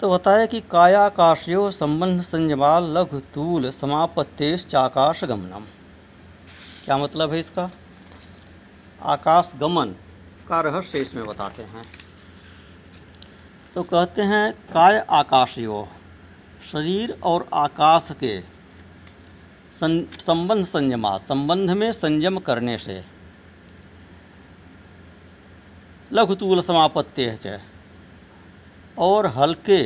तो बताया कि कायाकाशयो संबंध संजमाल लघु तूल समापत्तेश चाकाश गमनम। क्या मतलब है इसका? आकाश गमन का रहस्य इसमें बताते हैं। तो कहते हैं काय आकाशयो शरीर और आकाश के सं, संबंध संयमा संबंध में संयम करने से लघुतूल समापत्ति है। और हल्के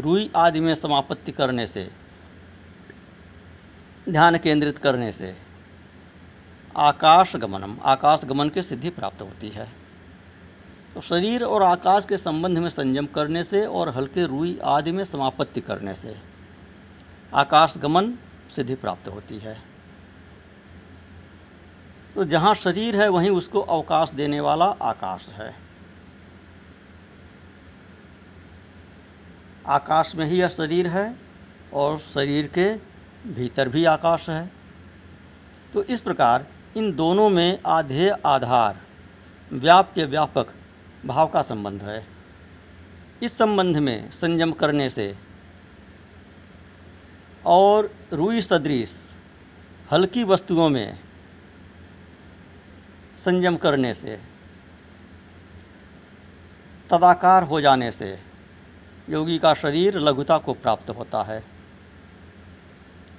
रुई आदि में समापत्ति करने से, ध्यान केंद्रित करने से आकाश गमनम आकाश गमन की सिद्धि प्राप्त होती है। तो शरीर और आकाश के संबंध में संयम करने से और हल्के रुई आदि में समापत्ति करने से आकाश गमन सिद्धि प्राप्त होती है। तो जहाँ शरीर है, वहीं उसको अवकाश देने वाला आकाश है। आकाश में ही यह शरीर है और शरीर के भीतर भी आकाश है। तो इस प्रकार इन दोनों में आधे आधार व्याप्य व्यापक भाव का संबंध है। इस संबंध में संयम करने से और रुई सदृश हल्की वस्तुओं में संयम करने से, तदाकार हो जाने से योगी का शरीर लघुता को प्राप्त होता है।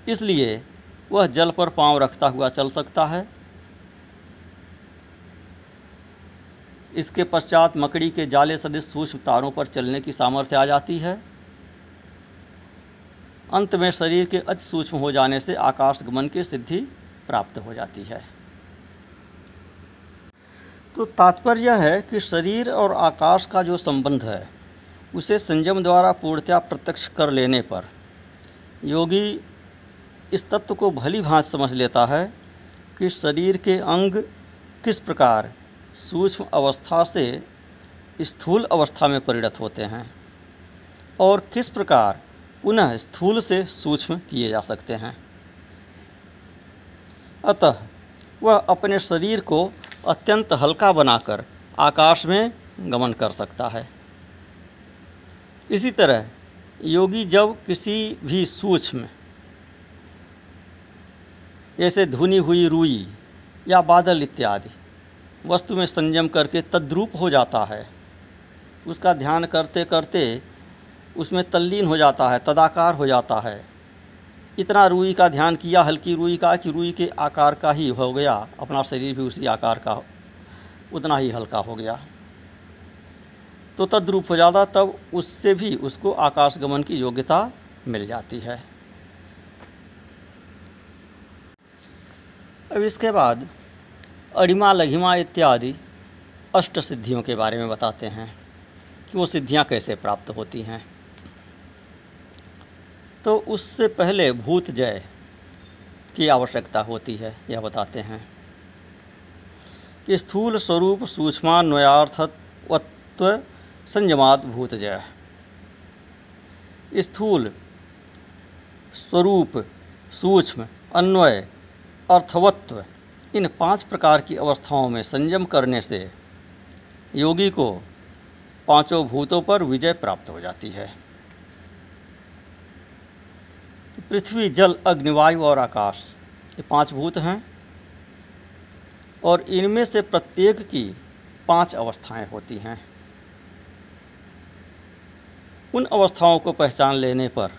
इसलिए वह जल पर पाँव रखता हुआ चल सकता है। इसके पश्चात मकड़ी के जाले सदृश सूक्ष्म तारों पर चलने की सामर्थ्य आ जाती है। अंत में शरीर के अति सूक्ष्म हो जाने से आकाश गमन की सिद्धि प्राप्त हो जाती है। तो तात्पर्य है कि शरीर और आकाश का जो संबंध है उसे संयम द्वारा पूर्णतया प्रत्यक्ष कर लेने पर योगी इस तत्व को भली भांति समझ लेता है कि शरीर के अंग किस प्रकार सूक्ष्म अवस्था से स्थूल अवस्था में परिणत होते हैं और किस प्रकार पुनः स्थूल से सूक्ष्म किए जा सकते हैं। अतः वह अपने शरीर को अत्यंत हल्का बनाकर आकाश में गमन कर सकता है। इसी तरह, योगी जब किसी भी सूक्ष्म जैसे धुनी हुई रुई या बादल इत्यादि, वस्तु में संयम करके तद्रूप हो जाता है, उसका ध्यान करते करते उसमें तल्लीन हो जाता है, तदाकार हो जाता है। इतना रुई का ध्यान किया, हल्की रुई का, कि रुई के आकार का ही हो गया, अपना शरीर भी उसी आकार का, उतना ही हल्का हो गया। तो तद्रूप हो जाता, तब उससे भी उसको आकाश गमन की योग्यता मिल जाती है। अब इसके बाद अरिमा, लघिमा इत्यादि अष्ट सिद्धियों के बारे में बताते हैं कि वो सिद्धियाँ कैसे प्राप्त होती हैं। तो उससे पहले भूत जय की आवश्यकता होती है, यह बताते हैं कि स्थूल स्वरूप सूक्ष्मान्वयार्थत्व संयमात भूत जय। स्थूल स्वरूप, सूक्ष्म, अन्वय, अर्थवत्व, इन पाँच प्रकार की अवस्थाओं में संयम करने से योगी को पाँचों भूतों पर विजय प्राप्त हो जाती है। पृथ्वी, जल, अग्निवायु और आकाश, ये पाँच भूत हैं और इनमें से प्रत्येक की पाँच अवस्थाएँ होती हैं। उन अवस्थाओं को पहचान लेने पर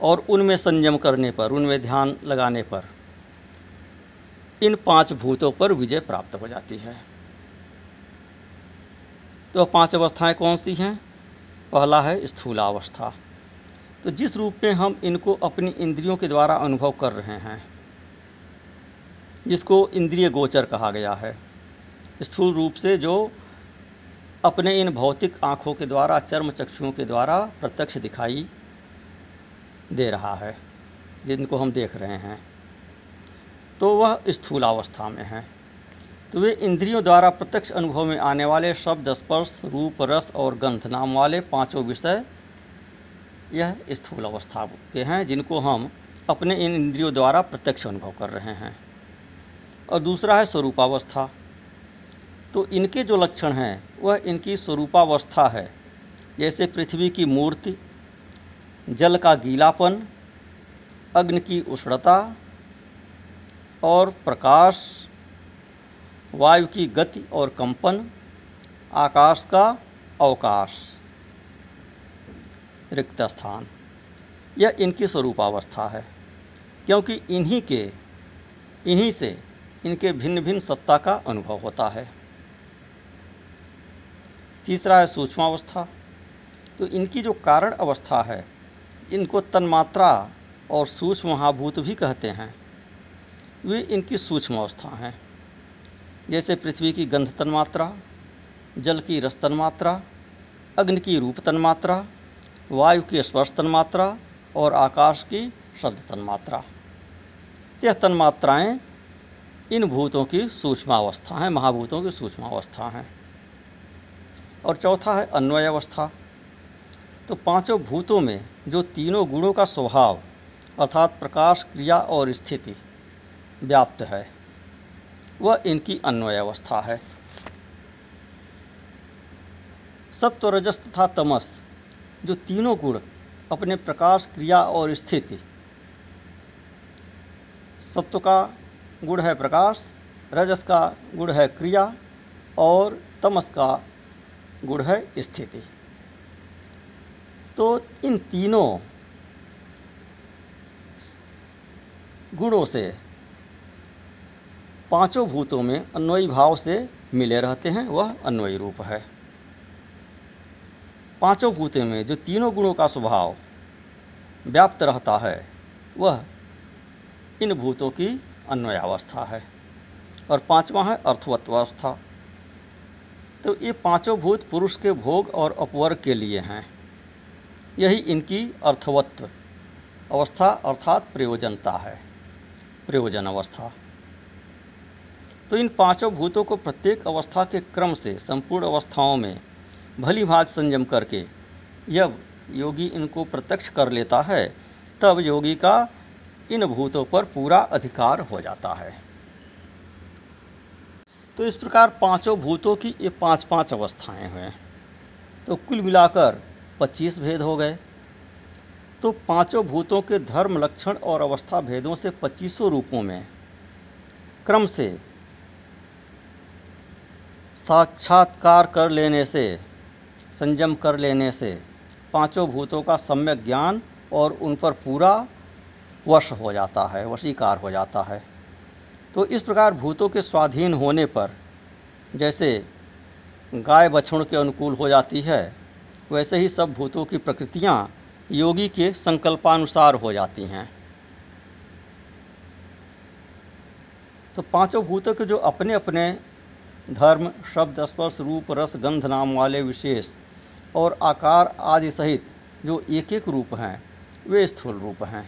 और उनमें संयम करने पर, उनमें ध्यान लगाने पर इन पाँच भूतों पर विजय प्राप्त हो जाती है। तो पाँच अवस्थाएँ कौन सी हैं? पहला है स्थूलावस्था। तो जिस रूप में हम इनको अपनी इंद्रियों के द्वारा अनुभव कर रहे हैं, जिसको इंद्रिय गोचर कहा गया है, स्थूल रूप से जो अपने इन भौतिक आँखों के द्वारा, चर्म चक्षुओं के द्वारा प्रत्यक्ष दिखाई दे रहा है, जिनको हम देख रहे हैं। तो वह स्थूलावस्था में है। तो वे इंद्रियों द्वारा प्रत्यक्ष अनुभव में आने वाले शब्द, स्पर्श, रूप, रस और गंध नाम वाले पाँचों विषय यह स्थूल अवस्था के हैं, जिनको हम अपने इन इंद्रियों द्वारा प्रत्यक्ष अनुभव कर रहे हैं। और दूसरा है स्वरूपावस्था। तो इनके जो लक्षण हैं, वह इनकी स्वरूपावस्था है। जैसे पृथ्वी की मूर्ति, जल का गीलापन, अग्नि की उष्णता और प्रकाश, वायु की गति और कंपन, आकाश का अवकाश। रिक्त स्थान। यह इनकी स्वरूपावस्था है, क्योंकि इन्हीं के, इन्हीं से इनके भिन्न भिन्न सत्ता का अनुभव होता है। तीसरा है सूक्ष्मावस्था। तो इनकी जो कारण अवस्था है, इनको तन्मात्रा और सूक्ष्म महाभूत भी कहते हैं। वे इनकी सूक्ष्म अवस्था हैं। जैसे पृथ्वी की गंध तन्मात्रा, जल की रस तन्मात्रा, अग्नि की रूप तन्मात्रा, वायु की स्पर्श तन्मात्रा और आकाश की शब्द तन्मात्रा। यह तन्मात्राएँ इन भूतों की सूक्ष्मावस्था हैं, महाभूतों की सूक्ष्मावस्था हैं। और चौथा है अन्वय अवस्था तो पाँचों भूतों में जो तीनों गुणों का स्वभाव अर्थात प्रकाश, क्रिया और स्थिति व्याप्त है, वह इनकी अन्वय अवस्था है। सत्व रजस तथा तमस, जो तीनों गुण अपने प्रकाश, क्रिया और स्थिति, सत्व का गुण है प्रकाश, रजस का गुण है क्रिया और तमस का गुण है, स्थिति। तो इन तीनों गुणों से पाँचों भूतों में अन्वयी भाव से मिले रहते हैं, वह अन्वयी रूप है। पाँचों भूतों में जो तीनों गुणों का स्वभाव व्याप्त रहता है, वह इन भूतों की अन्वयावस्था है। और पांचवा है अर्थवत्वावस्था। तो ये पाँचों भूत पुरुष के भोग और अपवर्ग के लिए हैं। यही इनकी अर्थवत्व अवस्था अर्थात प्रयोजनता है। प्रयोजन अवस्था। तो इन पाँचों भूतों को प्रत्येक अवस्था के क्रम से संपूर्ण अवस्थाओं में भली भात संयम करके जब योगी इनको प्रत्यक्ष कर लेता है, तब योगी का इन भूतों पर पूरा अधिकार हो जाता है। तो इस प्रकार पाँचों भूतों की ये पाँच पाँच अवस्थाएँ हैं तो कुल मिलाकर पच्चीस भेद हो गए। तो पाँचों भूतों के धर्म लक्षण और अवस्था भेदों से पच्चीसों रूपों में क्रम से साक्षात्कार कर लेने से, संयम कर लेने से पाँचों भूतों का सम्यक ज्ञान और उन पर पूरा वश हो जाता है, वशीकार हो जाता है। तो इस प्रकार भूतों के स्वाधीन होने पर जैसे गाय बछड़ के अनुकूल हो जाती है, वैसे ही सब भूतों की प्रकृतियाँ योगी के संकल्पानुसार हो जाती हैं। तो पाँचों भूतों के जो अपने अपने धर्म, शब्द, स्पर्श, रूप, रस, गंध नाम वाले विशेष और आकार आदि सहित जो एक एक रूप हैं, वे स्थूल रूप हैं।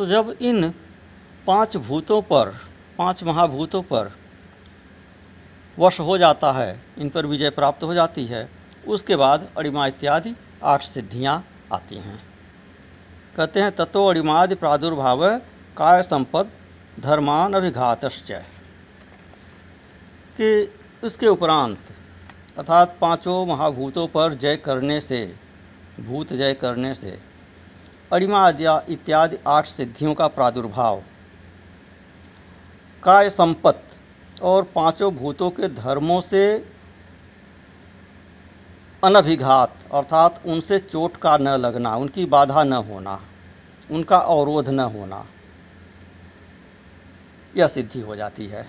तो जब इन पाँच भूतों पर, पाँच महाभूतों पर वश हो जाता है, इन पर विजय प्राप्त हो जाती है, उसके बाद अड़िमा इत्यादि आठ सिद्धियाँ आती हैं। कहते हैं तत्व अड़िमादि प्रादुर्भाव काय संपद धर्मान अभिघातश्च। कि इसके उपरांत, अर्थात पाँचों महाभूतों पर जय करने से, भूत जय करने से अड़िमा इत्यादि आठ सिद्धियों का प्रादुर्भाव। काय संपत्त और पाँचों भूतों के धर्मों से अनभिघात, अर्थात उनसे चोट का न लगना, उनकी बाधा न होना, उनका अवरोध न होना, यह सिद्धि हो जाती है।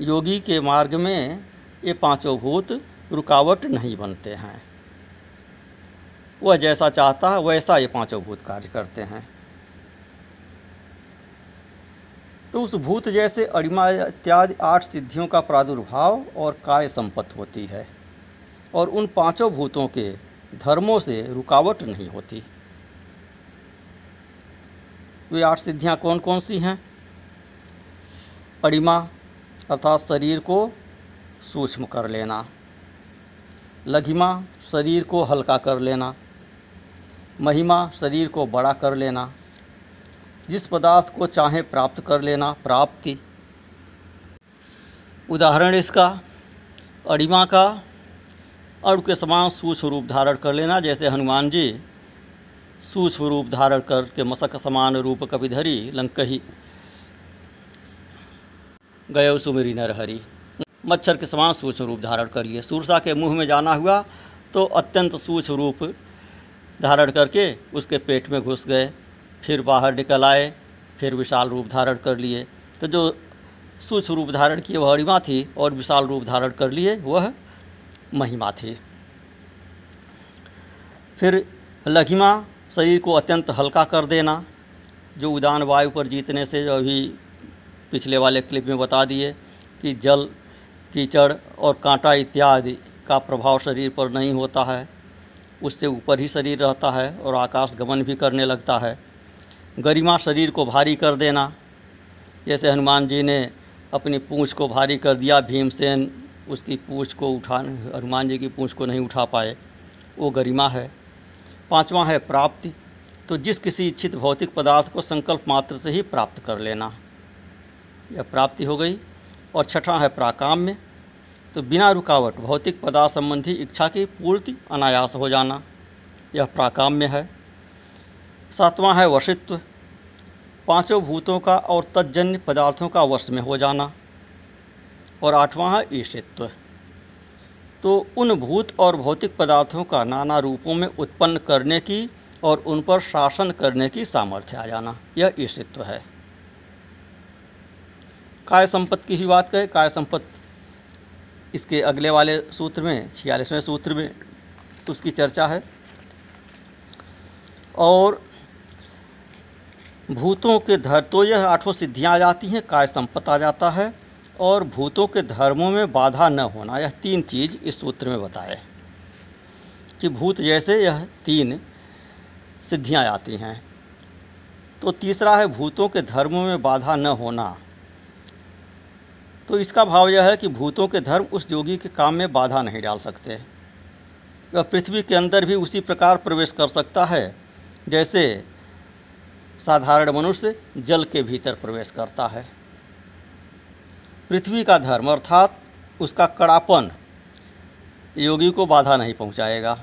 योगी के मार्ग में ये पाँचों भूत रुकावट नहीं बनते हैं। वह जैसा चाहता है, वैसा ये पाँचों भूत कार्य करते हैं। तो उस भूत जैसे अड़िमा इत्यादि आठ सिद्धियों का प्रादुर्भाव और काय संपत्त होती है, और उन पाँचों भूतों के धर्मों से रुकावट नहीं होती। वे आठ सिद्धियाँ कौन कौन सी हैं? अड़िमा अर्थात शरीर को सूक्ष्म कर लेना, लघिमा शरीर को हल्का कर लेना महिमा शरीर को बड़ा कर लेना, जिस पदार्थ को चाहे प्राप्त कर लेना, प्राप्ति। उदाहरण इसका, अड़िमा का, अड़ु के समान रूप धारण कर लेना, जैसे हनुमान जी रूप धारण करके मसक समान रूप कपिधरी लंकही। गयो सुमेरी नरहरी। मच्छर के समान सूक्ष्म रूप धारण कर लिए। सूरसा के मुँह में जाना हुआ तो अत्यंत सूक्ष्म रूप धारण करके उसके पेट में घुस गए, फिर बाहर निकल आए, फिर विशाल रूप धारण कर लिए। तो जो सूक्ष्म रूप धारण किए वह अरिमा थी और विशाल रूप धारण कर लिए, वह महिमा थी। फिर लघिमा शरीर को अत्यंत हल्का कर देना, जो उदान वायु पर जीतने से जो अभी पिछले वाले क्लिप में बता दिए कि जल, कीचड़ और कांटा इत्यादि का प्रभाव शरीर पर नहीं होता है। उससे ऊपर ही शरीर रहता है और आकाश गमन भी करने लगता है। गरिमा शरीर को भारी कर देना। जैसे हनुमान जी ने अपनी पूँछ को भारी कर दिया, भीमसेन उसकी पूँछ को उठा, हनुमान जी की पूँछ को नहीं उठा पाए। वो गरिमा है। पांचवा है प्राप्ति। तो जिस किसी इच्छित भौतिक पदार्थ को संकल्प मात्र से ही प्राप्त कर लेना। यह प्राप्ति हो गई। और छठा है प्राकाम्य। तो बिना रुकावट भौतिक पदार्थ संबंधी इच्छा की पूर्ति अनायास हो जाना, यह प्राकाम्य है। सातवां है वशित्व पाँचों भूतों का और तजन्य पदार्थों का वश में हो जाना। और आठवां है ईशित्व तो उन भूत और भौतिक पदार्थों का नाना रूपों में उत्पन्न करने की और उन पर शासन करने की सामर्थ्य आ जाना, यह ईशित्व है। काय संपत्ति की ही बात करें काय संपत्ति इसके अगले वाले सूत्र में, छियालीसवें सूत्र में उसकी चर्चा है। और भूतों के धर तो यह आठों सिद्धियाँ आ जाती हैं, काय संपत्त आ जाता है, और भूतों के धर्मों में बाधा न होना, यह तीन चीज़ इस सूत्र में बताए कि भूत जैसे यह तीन सिद्धियाँ आती हैं। तो तीसरा है, भूतों के धर्मों में बाधा न होना तो इसका भाव यह है कि भूतों के धर्म उस योगी के काम में बाधा नहीं डाल सकते। वह पृथ्वी के अंदर भी उसी प्रकार प्रवेश कर सकता है, जैसे साधारण मनुष्य जल के भीतर प्रवेश करता है। पृथ्वी का धर्म अर्थात उसका कड़ापन योगी को बाधा नहीं पहुंचाएगा।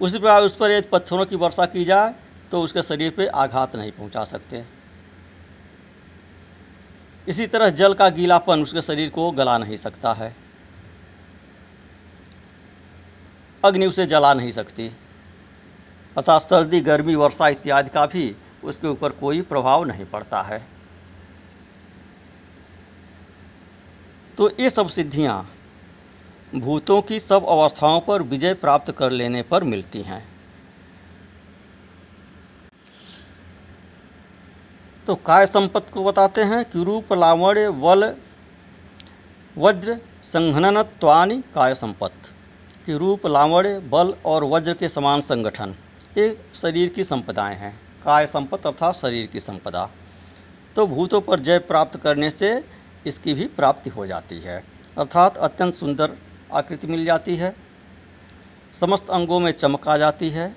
उसी प्रकार उस पर यदि पत्थरों की वर्षा की जाए तो उसके शरीर पर आघात नहीं पहुँचा सकते। इसी तरह जल का गीलापन उसके शरीर को गला नहीं सकता है। अग्नि उसे जला नहीं सकती। अर्थात सर्दी, गर्मी, वर्षा इत्यादि का भी उसके ऊपर कोई प्रभाव नहीं पड़ता है। तो ये सब सिद्धियाँ भूतों की सब अवस्थाओं पर विजय प्राप्त कर लेने पर मिलती हैं। तो काय संपत्ति को बताते हैं? कि रूप लावण्य, वल, वज्र, संघननत्वानि, काय संपत्ति? कि रूप लावण्य, बल और वज्र के समान संगठन। ये शरीर की संपदाएँ हैं। काय संपत्ति अर्थात शरीर की संपदा। तो भूतों पर जय प्राप्त करने से इसकी भी प्राप्ति हो जाती है। अर्थात अत्यंत सुंदर आकृति मिल जाती है। समस्त अंगों में चमक आ जाती है।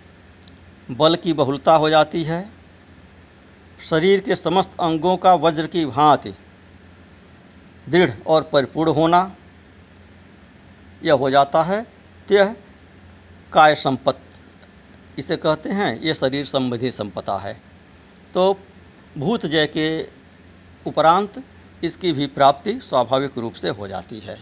बल की बहुलता हो जाती है। शरीर के समस्त अंगों का वज्र की भांति दृढ़ और परिपूर्ण होना, यह हो जाता है यह काय संपत्ति। इसे कहते हैं, ये शरीर संबंधी संपदा है। तो भूत जय के उपरांत इसकी भी प्राप्ति स्वाभाविक रूप से हो जाती है।